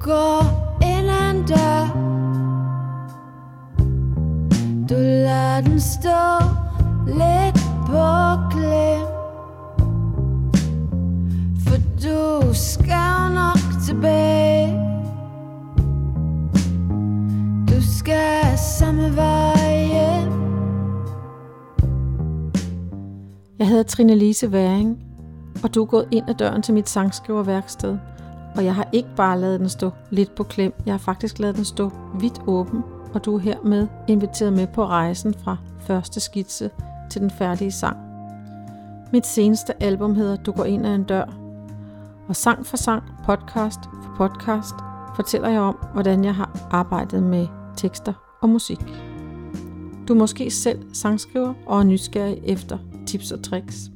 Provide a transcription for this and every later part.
går ind ad en dør. Du lader den stå lidt på klem. For du skal nok tilbage. Du skal samme vej hjem. Jeg hedder Trine Lise Væring, og du er gået ind ad døren til mit sangskriverværksted. Og jeg har ikke bare lavet den stå lidt på klem, jeg har faktisk lavet den stå vidt åben, og du er hermed inviteret med på rejsen fra første skitse til den færdige sang. Mit seneste album hedder Du går ind ad en dør, og sang for sang, podcast for podcast, fortæller jeg om, hvordan jeg har arbejdet med tekster og musik. Du er måske selv sangskriver og er nysgerrig efter tips og tricks.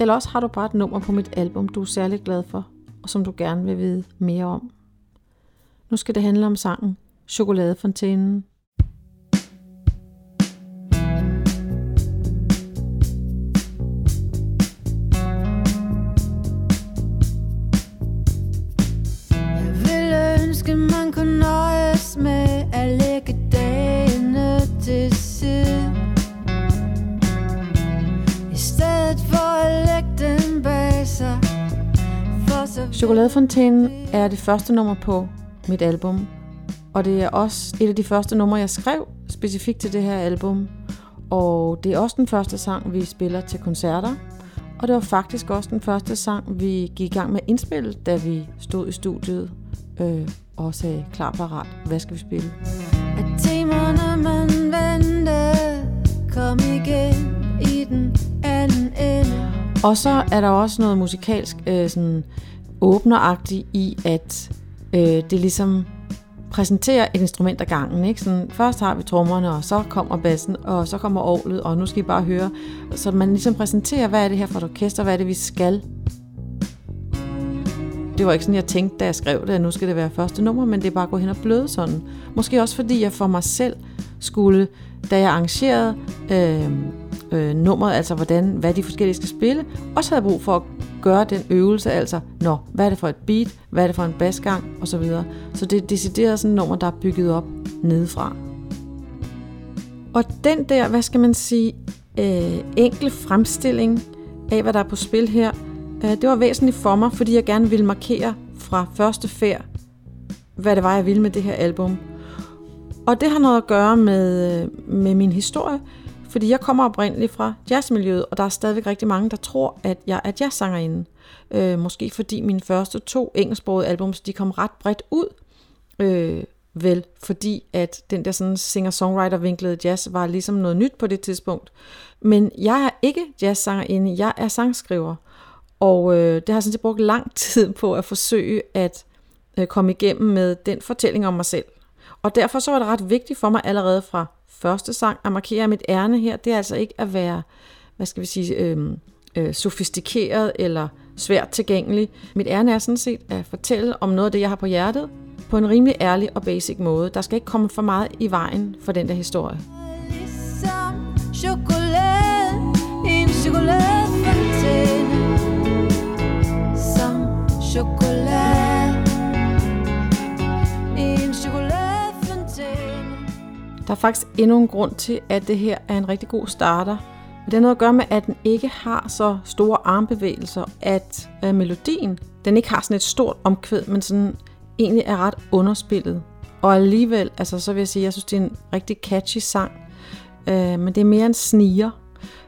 Eller også har du bare et nummer på mit album, du er særlig glad for, og som du gerne vil vide mere om. Nu skal det handle om sangen Chokoladefontænen. Så Chokoladefontænen er det første nummer på mit album, og det er også et af de første numre, jeg skrev specifikt til det her album. Og det er også den første sang, vi spiller til koncerter. Og det var faktisk også den første sang, vi gik i gang med at indspille, da vi stod i studiet øh, og sagde klar parat, hvad skal vi spille? At timerne man vente Kom igen i den anden ende Og så er der også noget musikalsk øh, sådan åbneragtig i, at øh, det ligesom præsenterer et instrument ad gangen. Ikke? Sådan, først har vi trommerne, og så kommer bassen, og så kommer orglet, og nu skal I bare høre. Så man ligesom præsenterer, hvad er det her for et orkester, hvad er det, vi skal. Det var ikke sådan, jeg tænkte, da jeg skrev det, at nu skal det være første nummer, men det er bare gået hen og bløde sådan. Måske også fordi jeg for mig selv skulle, da jeg arrangerede øh, øh, nummeret, altså hvordan, hvad de forskellige skal spille, også havde brug for at gøre den øvelse, altså, nå, hvad er det for et beat, hvad er det for en basgang, og så videre. Så det er decideret sådan et nummer, der er bygget op nedefra. Og den der, hvad skal man sige, øh, enkle fremstilling af, hvad der er på spil her, øh, det var væsentligt for mig, fordi jeg gerne ville markere fra første færd, hvad det var, jeg ville med det her album. Og det har noget at gøre med, øh, med min historie, fordi jeg kommer oprindeligt fra jazzmiljøet, og der er stadigvæk rigtig mange, der tror, at jeg er jazzsangerinde. Øh, måske fordi mine første to engelsksprogede albums, de kom ret bredt ud. Øh, vel, fordi at den der sådan singer-songwriter-vinklede jazz var ligesom noget nyt på det tidspunkt. Men jeg er ikke jazzsangerinde, jeg er sangskriver. Og øh, det har jeg sådan set brugt lang tid på at forsøge at øh, komme igennem med den fortælling om mig selv. Og derfor så var det ret vigtigt for mig allerede fra første sang at markere mit ærne her. Det er altså ikke at være, hvad skal vi sige, øh, øh, sofistikeret eller svært tilgængelig. Mit ærne er sådan set at fortælle om noget af det, jeg har på hjertet, på en rimelig ærlig og basic måde. Der skal ikke komme for meget i vejen for den der historie. Ligesom chokolade en chokolade Der er faktisk endnu en grund til, at det her er en rigtig god starter. Og det har noget at gøre med, at den ikke har så store armbevægelser, at øh, melodien, den ikke har sådan et stort omkvæd, men sådan egentlig er ret underspillet. Og alligevel, altså så vil jeg sige, jeg synes, det er en rigtig catchy sang, øh, men det er mere en sniger.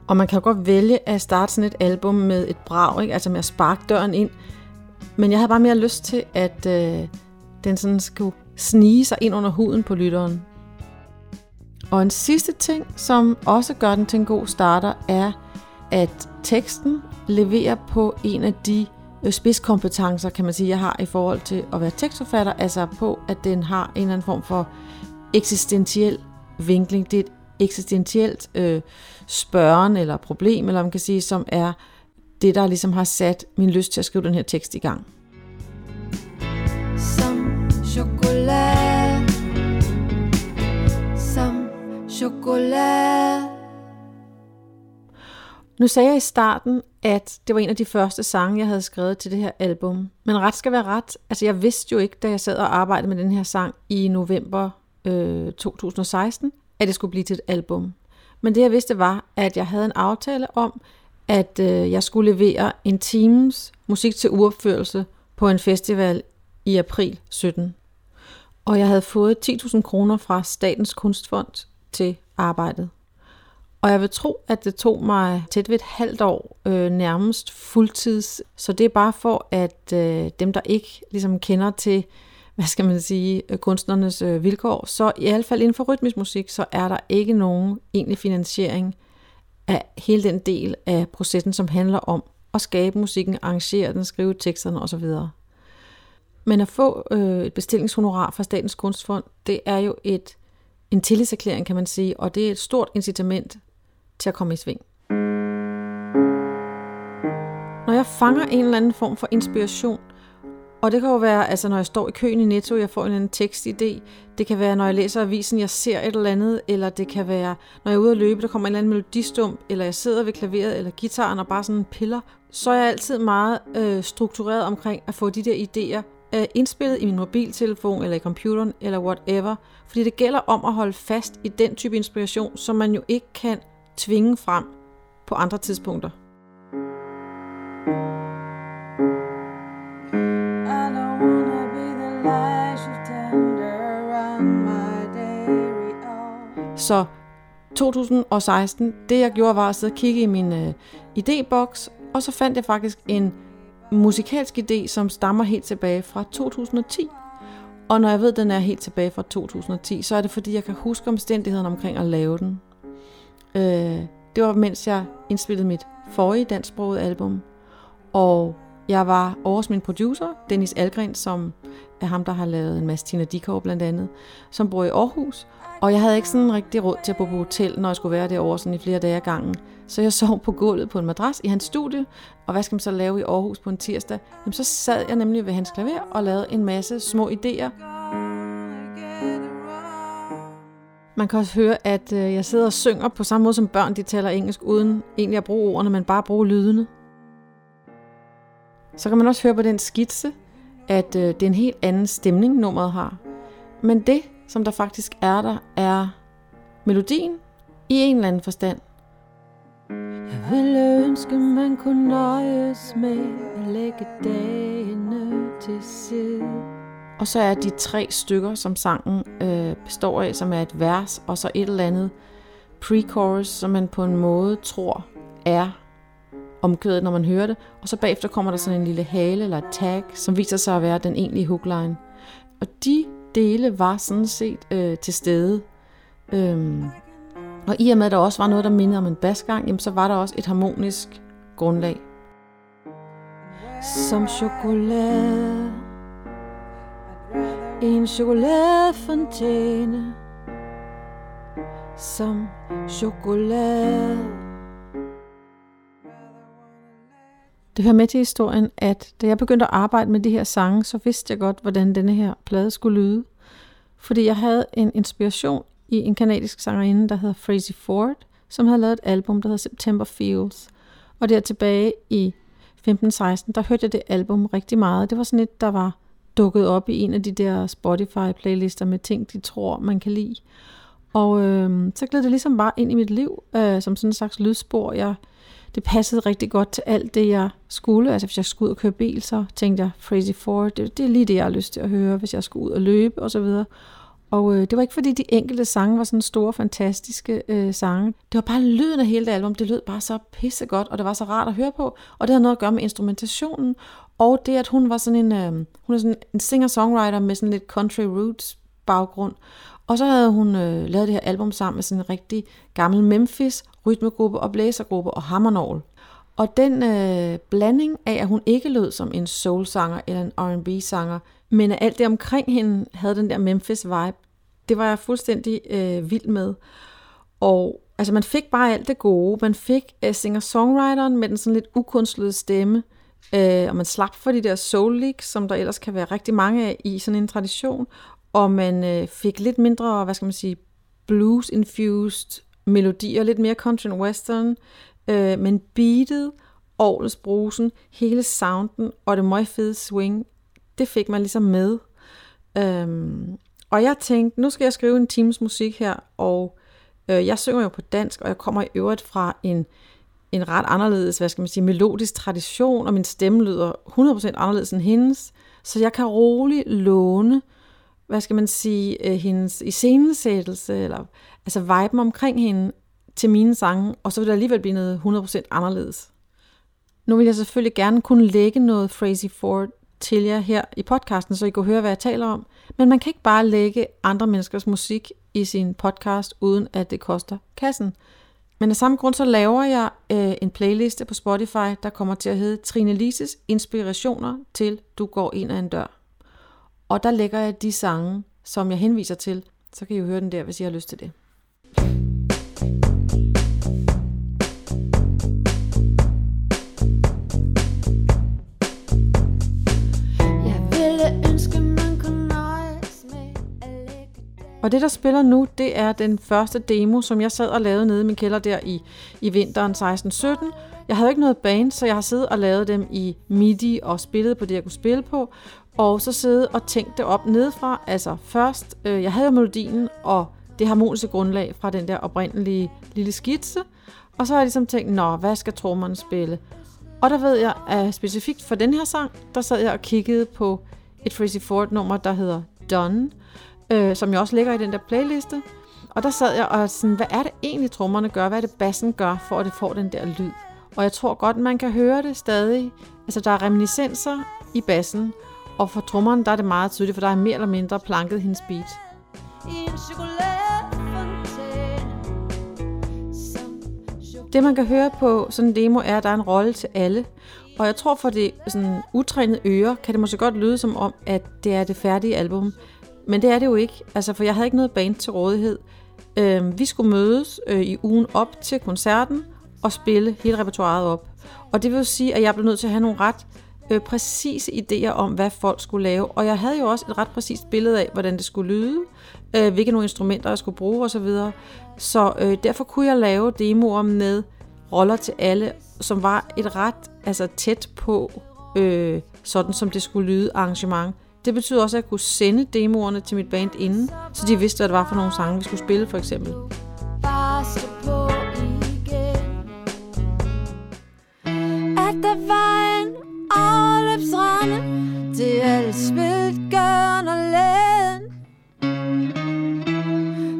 Og man kan jo godt vælge at starte sådan et album med et brag, ikke? altså med at sparke døren ind. Men jeg havde bare mere lyst til, at øh, den sådan skulle snige sig ind under huden på lytteren. Og en sidste ting, som også gør den til en god starter, er, at teksten leverer på en af de øh, spidskompetencer, kan man sige, jeg har i forhold til at være tekstforfatter, altså på, at den har en eller anden form for eksistentiel vinkling. Det er et eksistentielt øh, spørgen eller problem, eller man kan sige, som er det, der ligesom har sat min lyst til at skrive den her tekst i gang. Som chokolade chokolade Nu sagde jeg i starten, at det var en af de første sange, jeg havde skrevet til det her album. Men ret skal være ret. Altså jeg vidste jo ikke, da jeg sad og arbejdede med den her sang i november øh, 2016, at det skulle blive til et album. Men det jeg vidste var, at jeg havde en aftale om, at øh, jeg skulle levere en times musik til uopførelse på en festival i april 17. Og jeg havde fået 10.000 kroner fra Statens Kunstfond til arbejdet. Og jeg vil tro, at det tog mig tæt ved et halvt år, øh, nærmest fuldtids. Så det er bare for, at øh, dem, der ikke ligesom kender til, hvad skal man sige, øh, kunstnernes øh, vilkår, så i hvert fald inden for rytmisk musik, så er der ikke nogen egentlig finansiering af hele den del af processen, som handler om at skabe musikken, arrangere den, skrive teksterne osv. Men at få øh, et bestillingshonorar fra Statens Kunstfond, det er jo et, en tillidserklæring, kan man sige, og det er et stort incitament til at komme i sving. Når jeg fanger en eller anden form for inspiration, og det kan jo være, altså når jeg står i køen i Netto, jeg får en eller anden tekstidé. Det kan være, når jeg læser avisen, jeg ser et eller andet. Eller det kan være, når jeg er ude at løbe, der kommer en eller anden melodistump. Eller jeg sidder ved klaveret eller gitaren og bare sådan piller. Så er jeg altid meget øh, struktureret omkring at få de der idéer øh, indspillet i min mobiltelefon eller i computeren eller whatever. Fordi det gælder om at holde fast i den type inspiration, som man jo ikke kan tvinge frem på andre tidspunkter. Så 2016, det jeg gjorde var at sidde og kigge i min øh, idéboks, og så fandt jeg faktisk en musikalsk idé, som stammer helt tilbage fra 2010. Og når jeg ved, at den er helt tilbage fra 2010, så er det fordi, jeg kan huske omstændighederne omkring at lave den. Øh, det var mens jeg indspillede mit forrige dansksproget album. Og jeg var over hos min producer, Dennis Algren, som er ham, der har lavet en masse Tina Dikov blandt andet, som bor i Aarhus. Og jeg havde ikke sådan rigtig råd til at bo på hotel, når jeg skulle være derovre sådan i flere dage ad gangen. Så jeg sov på gulvet på en madras i hans studie, og hvad skal man så lave i Aarhus på en tirsdag? Jamen, så sad jeg nemlig ved hans klaver og lavede en masse små idéer. Man kan også høre, at øh, jeg sidder og synger på samme måde som børn, de taler engelsk, uden egentlig at bruge ordene, men bare bruge lydene. Så kan man også høre på den skitse, at øh, det er en helt anden stemning, nummeret har. Men det, som der faktisk er der, er melodien i en eller anden forstand. Jeg ville ønske, man kunne nøjes med at lægge dagene til side. Og så er de tre stykker, som sangen øh, består af, som er et vers, og så et eller andet pre-chorus, som man på en måde tror er omkvædet, når man hører det. Og så bagefter kommer der sådan en lille hale eller et tag, som viser sig at være den egentlige hookline. Og de dele var sådan set øh, til stede. Øhm, og i og med, at der også var noget, der mindede om en basgang, jamen, så var der også et harmonisk grundlag. Som chokolade En chokoladefontæne Som chokolade Det hører med til historien, at da jeg begyndte at arbejde med de her sange, så vidste jeg godt, hvordan denne her plade skulle lyde. Fordi jeg havde en inspiration i en kanadisk sangerinde, der hedder Frazzy Ford, som havde lavet et album, der hedder September Feels. Og der tilbage i 15-16, der hørte jeg det album rigtig meget. Det var sådan et, der var dukket op i en af de der Spotify-playlister med ting, de tror, man kan lide. Og øh, så gled det ligesom bare ind i mit liv, øh, som sådan en slags lydspor. Jeg det passede rigtig godt til alt det, jeg skulle. Altså hvis jeg skulle ud og køre bil, så tænkte jeg Crazy Ford, det, det er lige det, jeg har lyst til at høre, hvis jeg skulle ud og løbe og så videre. Og øh, det var ikke fordi de enkelte sange var sådan store, fantastiske øh, sange. Det var bare lyden af hele det album. Det lød bare så pissegodt, og det var så rart at høre på. Og det havde noget at gøre med instrumentationen. Og det, at hun var sådan en, øh, hun er sådan en singer-songwriter med sådan lidt country roots baggrund. Og så havde hun øh, lavet det her album sammen med sådan en rigtig gammel Memphis rytmegruppe og blæsergruppe og hammernål. Og den øh, blanding af, at hun ikke lød som en soul-sanger eller en R&B-sanger, men at alt det omkring hende havde den der Memphis-vibe, det var jeg fuldstændig øh, vild med. Og altså, man fik bare alt det gode. Man fik øh, singer-songwriteren med den sådan lidt ukunstlede stemme, øh, og man slap for de der soul leaks, som der ellers kan være rigtig mange af i sådan en tradition og man øh, fik lidt mindre, hvad skal man sige, blues-infused melodier, lidt mere country and western, øh, men beatet, Aarhus brusen, hele sounden og det meget fede swing, det fik man ligesom med. Øhm, og jeg tænkte, nu skal jeg skrive en times musik her, og øh, jeg synger jo på dansk, og jeg kommer i øvrigt fra en, en ret anderledes, hvad skal man sige, melodisk tradition, og min stemme lyder 100% anderledes end hendes, så jeg kan roligt låne, hvad skal man sige, øh, hendes iscenesættelse, eller altså viben omkring hende til mine sange, og så vil det alligevel blive noget 100% anderledes. Nu vil jeg selvfølgelig gerne kunne lægge noget Frazee Ford til jer her i podcasten, så I kunne høre, hvad jeg taler om. Men man kan ikke bare lægge andre menneskers musik i sin podcast, uden at det koster kassen. Men af samme grund så laver jeg øh, en playliste på Spotify, der kommer til at hedde Trine Lises Inspirationer til Du går ind ad en dør. Og der lægger jeg de sange, som jeg henviser til. Så kan I jo høre den der, hvis I har lyst til det. Og det, der spiller nu, det er den første demo, som jeg sad og lavede nede i min kælder der i, i vinteren 16-17. Jeg havde ikke noget band, så jeg har siddet og lavet dem i MIDI og spillet på det, jeg kunne spille på. Og så siddet og tænkt det op nedefra. Altså først, øh, jeg havde melodien og det harmoniske grundlag fra den der oprindelige lille skitse. Og så har jeg ligesom tænkt, nå, hvad skal trommerne spille? Og der ved jeg, at specifikt for den her sang, der sad jeg og kiggede på et Tracy Ford nummer, der hedder Done, øh, som jeg også ligger i den der playliste. Og der sad jeg og sådan, hvad er det egentlig trommerne gør? Hvad er det bassen gør, for at det får den der lyd? Og jeg tror godt, man kan høre det stadig. Altså, der er reminiscenser i bassen, og for trommeren, der er det meget tydeligt, for der er mere eller mindre planket hendes beat. Det, man kan høre på sådan en demo, er, at der er en rolle til alle. Og jeg tror, for det sådan utrænede øre, kan det måske godt lyde som om, at det er det færdige album. Men det er det jo ikke, altså, for jeg havde ikke noget band til rådighed. Øh, vi skulle mødes øh, i ugen op til koncerten og spille hele repertoireet op. Og det vil sige, at jeg blev nødt til at have nogle ret øh, præcise idéer om, hvad folk skulle lave. Og jeg havde jo også et ret præcist billede af, hvordan det skulle lyde, øh, hvilke nogle instrumenter jeg skulle bruge osv. Så, så øh, derfor kunne jeg lave demoer med roller til alle, som var et ret altså tæt på, øh, sådan som det skulle lyde arrangement. Det betyder også, at jeg kunne sende demoerne til mit band inden, så de vidste, hvad det var for nogle sange, vi skulle spille for eksempel. At der var en afløbsrende til alle spillet gørn og læden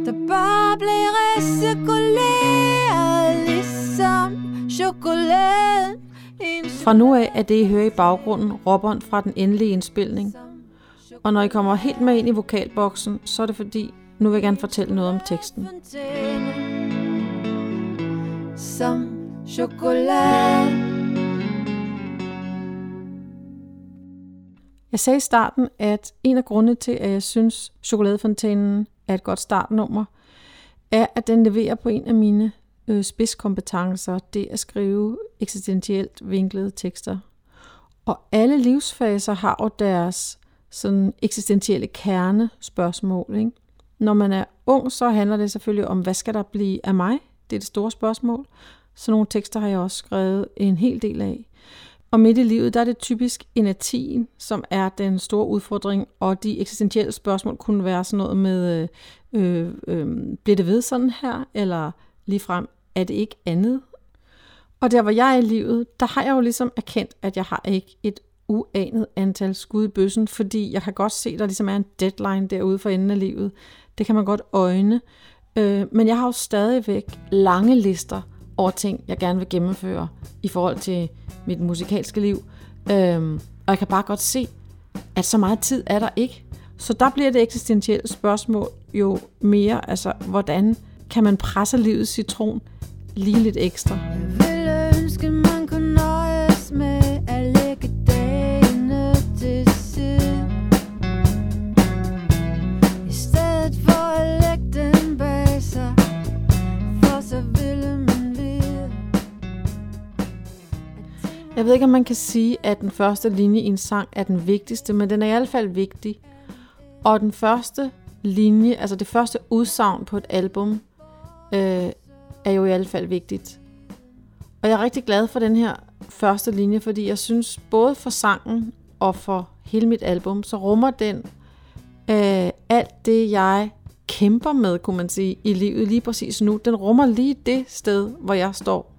Der bare blev recirkuleret ligesom chokoladen Fra nu af er det, I hører i baggrunden, råberen fra den endelige indspilning. Og når I kommer helt med ind i vokalboksen, så er det fordi, nu vil jeg gerne fortælle noget om teksten. Som chokolade Jeg sagde i starten, at en af grundene til, at jeg synes, Chokoladefontænen er et godt startnummer, er, at den leverer på en af mine øh, spidskompetencer, det at skrive eksistentielt vinklede tekster. Og alle livsfaser har jo deres sådan eksistentielle kernespørgsmål. Ikke? Når man er ung, så handler det selvfølgelig om, hvad skal der blive af mig? Det er det store spørgsmål. Så nogle tekster har jeg også skrevet en hel del af. Og midt i livet, der er det typisk enatien, som er den store udfordring, og de eksistentielle spørgsmål kunne være sådan noget med, øh, øh, øh, bliver det ved sådan her, eller ligefrem, er det ikke andet? Og der, hvor jeg er i livet, der har jeg jo ligesom erkendt, at jeg har ikke et uanet antal skud i bøssen, fordi jeg kan godt se, at der ligesom er en deadline derude for enden af livet. Det kan man godt øjne. Øh, men jeg har jo stadigvæk lange lister over ting, jeg gerne vil gennemføre i forhold til mit musikalske liv. Øh, og jeg kan bare godt se, at så meget tid er der ikke. Så der bliver det eksistentielle spørgsmål jo mere, altså hvordan kan man presse livets citron lige lidt ekstra. Jeg ved ikke, om man kan sige, at den første linje i en sang er den vigtigste, men den er i hvert fald vigtig. Og den første linje, altså det første udsagn på et album, øh, er jo i hvert fald vigtigt. Og jeg er rigtig glad for den her første linje, fordi jeg synes både for sangen og for hele mit album, så rummer den øh, alt det, jeg kæmper med, kunne man sige, i livet lige præcis nu. Den rummer lige det sted, hvor jeg står,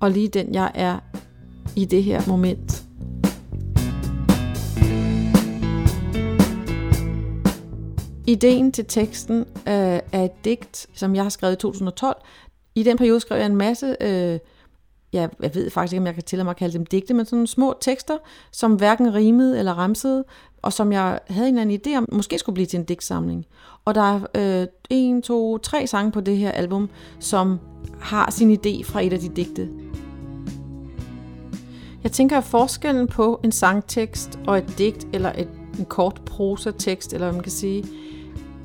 og lige den, jeg er i det her moment. Ideen til teksten øh, er et digt, som jeg har skrevet i 2012. I den periode skrev jeg en masse, øh, ja, jeg ved faktisk ikke, om jeg kan tillade mig at kalde dem digte, men sådan små tekster, som hverken rimede eller ramsede, og som jeg havde en eller anden idé om, måske skulle blive til en digtsamling. Og der er øh, en, to, tre sange på det her album, som har sin idé fra et af de digte. Jeg tænker, at forskellen på en sangtekst og et digt, eller et, en kort prosatekst, eller hvad man kan sige,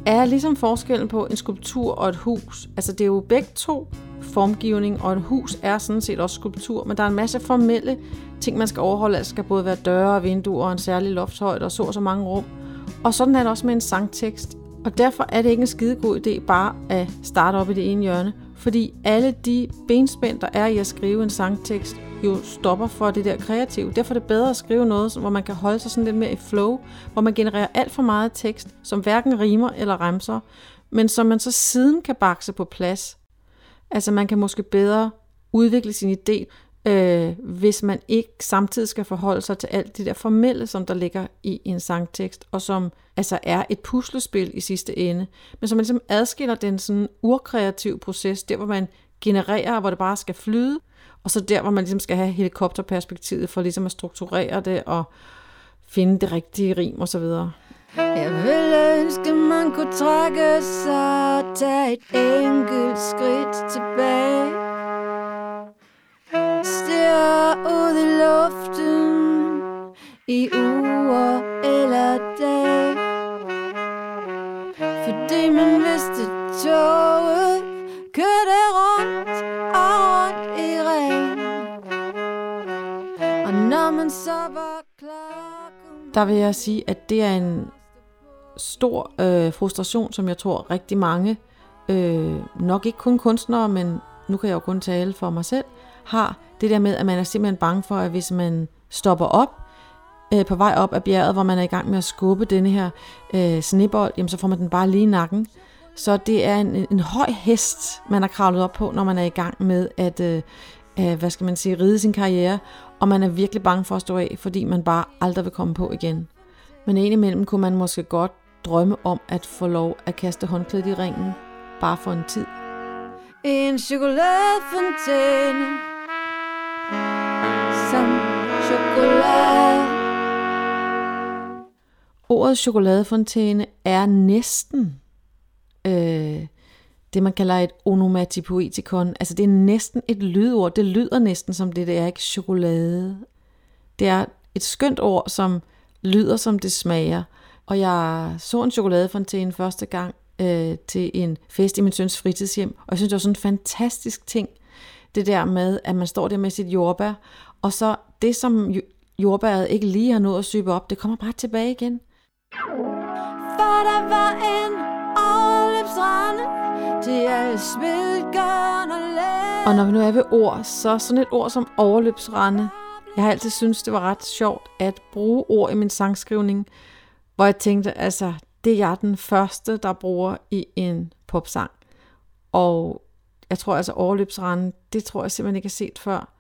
er ligesom forskellen på en skulptur og et hus. Altså det er jo begge to formgivning, og et hus er sådan set også skulptur, men der er en masse formelle ting, man skal overholde. Altså skal både være døre og vinduer og en særlig loftshøjde og så og så mange rum. Og sådan er det også med en sangtekst. Og derfor er det ikke en skidegod idé bare at starte op i det ene hjørne, fordi alle de benspænd, der er i at skrive en sangtekst, jo stopper for det der kreative. Derfor er det bedre at skrive noget, hvor man kan holde sig sådan lidt mere i flow, hvor man genererer alt for meget tekst, som hverken rimer eller remser, men som man så siden kan bakse på plads. Altså man kan måske bedre udvikle sin idé, øh, hvis man ikke samtidig skal forholde sig til alt det der formelle, som der ligger i en sangtekst, og som altså er et puslespil i sidste ende, men som man ligesom adskiller den sådan urkreativ proces, der hvor man genererer, hvor det bare skal flyde, og så der, hvor man ligesom skal have helikopterperspektivet for ligesom at strukturere det og finde det rigtige rim og så videre. Jeg ville ønske, man kunne trække sig og tage et enkelt skridt tilbage. Stirre ud i luften i uger Der vil jeg sige, at det er en stor øh, frustration, som jeg tror rigtig mange, øh, nok ikke kun kunstnere, men nu kan jeg jo kun tale for mig selv, har det der med, at man er simpelthen bange for, at hvis man stopper op øh, på vej op ad bjerget, hvor man er i gang med at skubbe denne her øh, snebold, jamen så får man den bare lige i nakken. Så det er en, en høj hest, man har kravlet op på, når man er i gang med at, øh, øh, hvad skal man sige, ride sin karriere, og man er virkelig bange for at stå af, fordi man bare aldrig vil komme på igen. Men indimellem kunne man måske godt drømme om at få lov at kaste håndklædet i ringen, bare for en tid. En chokoladefontæne Som chokolade Ordet chokoladefontæne er næsten øh, det, man kalder et onomatopoetikon. Altså det er næsten et lydord. Det lyder næsten som det, det er ikke chokolade. Det er et skønt ord, som lyder som det smager. Og jeg så en chokoladefontæne første gang øh, til en fest i min søns fritidshjem, og jeg synes, det var sådan en fantastisk ting, det der med, at man står der med sit jordbær, og så det, som jordbæret ikke lige har nået at sybe op, det kommer bare tilbage igen. For der var en overløbsrende det er spilgørn og læ- Og når vi nu er ved ord, så sådan et ord som overløbsrende. Jeg har altid syntes, det var ret sjovt at bruge ord i min sangskrivning, hvor jeg tænkte, altså, det er jeg den første, der bruger i en popsang. Og jeg tror altså, overløbsrende, det tror jeg simpelthen ikke har set før.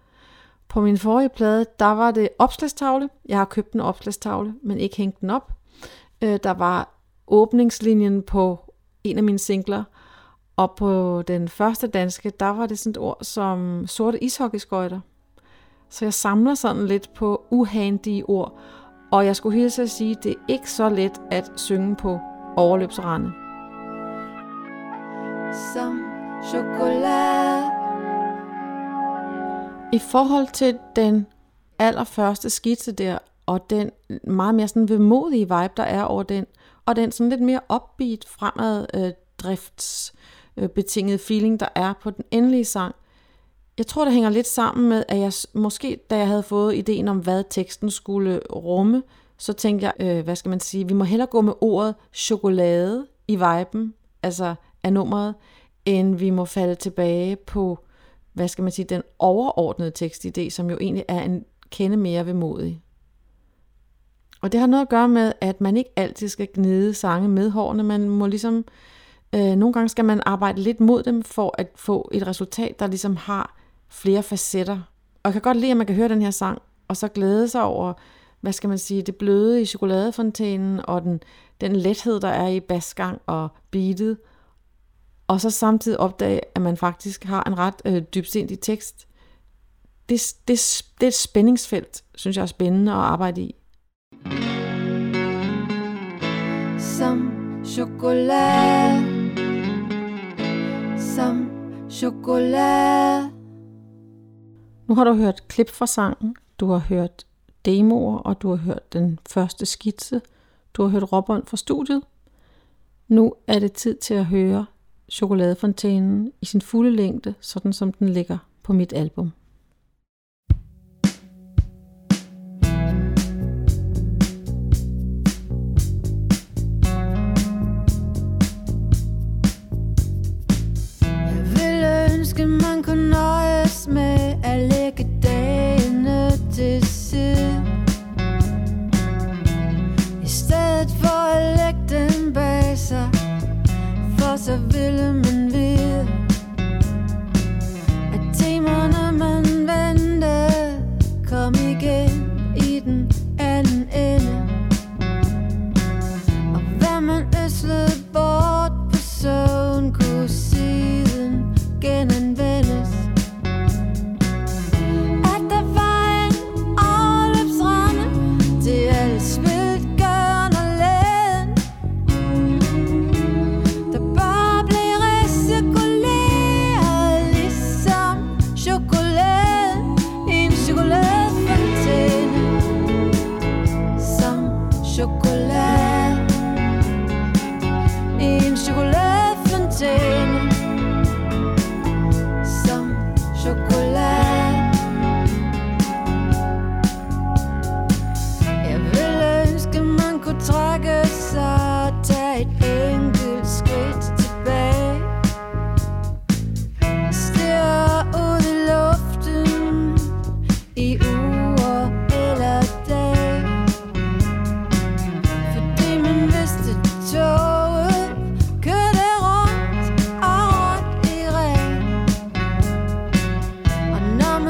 På min forrige plade, der var det opslagstavle. Jeg har købt en opslagstavle, men ikke hængt den op. Øh, der var åbningslinjen på en af mine singler, og på den første danske, der var det sådan et ord som sorte ishockeyskøjter. Så jeg samler sådan lidt på uhandige ord, og jeg skulle hilse at sige, at det er ikke så let at synge på overløbsrende. Som chokolade I forhold til den allerførste skitse der, og den meget mere sådan vemodige vibe, der er over den, og den sådan lidt mere upbeat, fremad øh, drifts øh, feeling, der er på den endelige sang. Jeg tror, det hænger lidt sammen med, at jeg måske, da jeg havde fået ideen om, hvad teksten skulle rumme, så tænkte jeg, øh, hvad skal man sige, vi må hellere gå med ordet chokolade i viben, altså af nummeret, end vi må falde tilbage på hvad skal man sige, den overordnede tekstidé, som jo egentlig er en kende mere vemodig. Og det har noget at gøre med, at man ikke altid skal gnide sange med hårene. Man må ligesom, øh, nogle gange skal man arbejde lidt mod dem, for at få et resultat, der ligesom har flere facetter. Og jeg kan godt lide, at man kan høre den her sang, og så glæde sig over, hvad skal man sige, det bløde i chokoladefontænen, og den, den lethed, der er i basgang og beatet, og så samtidig opdage, at man faktisk har en ret øh, dybsindig tekst. Det, det, det er et spændingsfelt, synes jeg er spændende at arbejde i. Som chokolade Som chokolade Nu har du hørt klip fra sangen, du har hørt demoer, og du har hørt den første skitse, du har hørt råbånd fra studiet. Nu er det tid til at høre chokoladefontænen i sin fulde længde, sådan som den ligger på mit album.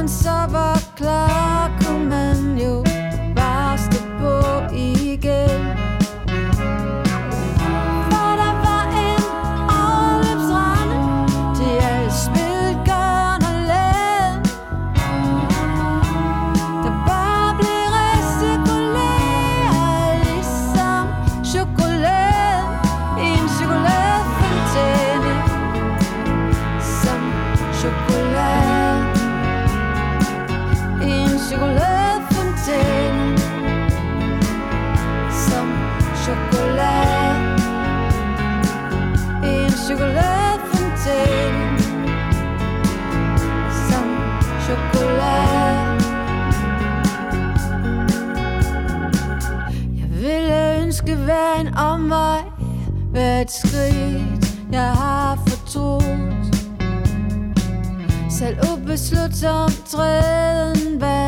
Og når man så skal ønske hver en omvej. Hver et skridt jeg har fortrudt. Selv ubeslutsom træden bag.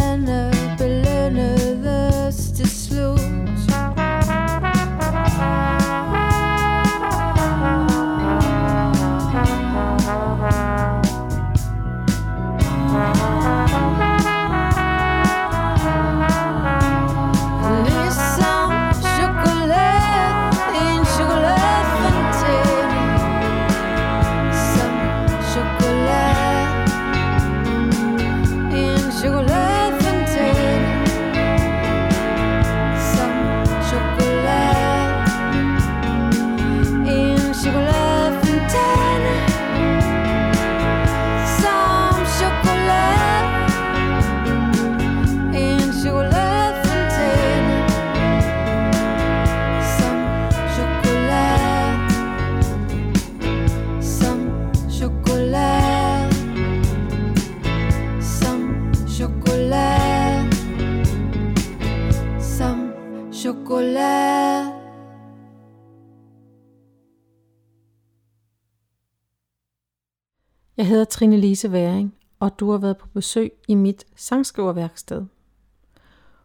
Jeg hedder Trine Lise Væring, og du har været på besøg i mit sangskriverværksted.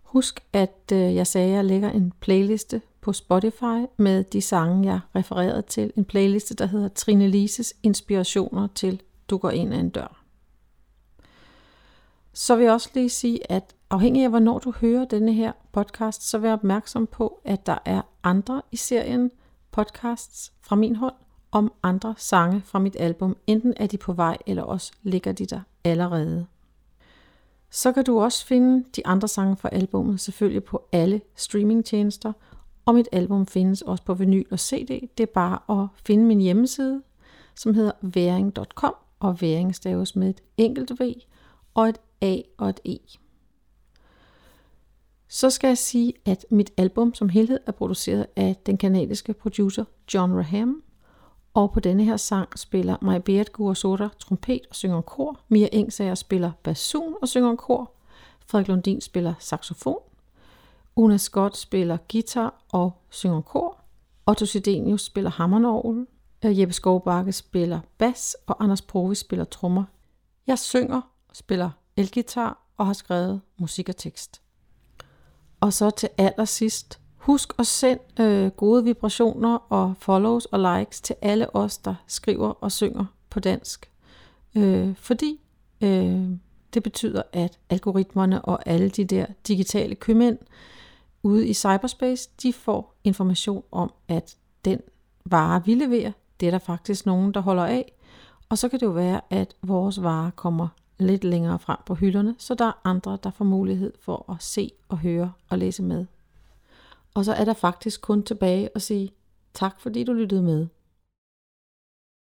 Husk, at øh, jeg sagde, at jeg lægger en playliste på Spotify med de sange, jeg refererede til. En playliste, der hedder Trine Lises Inspirationer til Du går ind ad en dør. Så vil jeg også lige sige, at afhængig af hvornår du hører denne her podcast, så vær opmærksom på, at der er andre i serien podcasts fra min hånd om andre sange fra mit album. Enten er de på vej, eller også ligger de der allerede. Så kan du også finde de andre sange fra albumet selvfølgelig på alle streamingtjenester, og mit album findes også på vinyl og CD. Det er bare at finde min hjemmeside, som hedder væring.com, og væring staves med et enkelt V og et A og et E. Så skal jeg sige, at mit album som helhed er produceret af den kanadiske producer John Raham, og på denne her sang spiller Maj Beat Guasota trompet og synger kor, Mia Engsager spiller basun og synger kor, Frederik Lundin spiller saxofon, Una Scott spiller guitar og synger kor, Otto Sidenius spiller hammernorgel, øh, Jeppe Skovbakke spiller bas, og Anders Provi spiller trommer. Jeg synger, spiller elgitar og har skrevet musik og tekst. Og så til allersidst, husk at sende øh, gode vibrationer og follows og likes til alle os, der skriver og synger på dansk. Øh, fordi øh, det betyder, at algoritmerne og alle de der digitale købmænd ude i cyberspace, de får information om, at den vare, vi leverer, det er der faktisk nogen, der holder af. Og så kan det jo være, at vores varer kommer lidt længere frem på hylderne, så der er andre, der får mulighed for at se og høre og læse med. Og så er der faktisk kun tilbage at sige tak, fordi du lyttede med.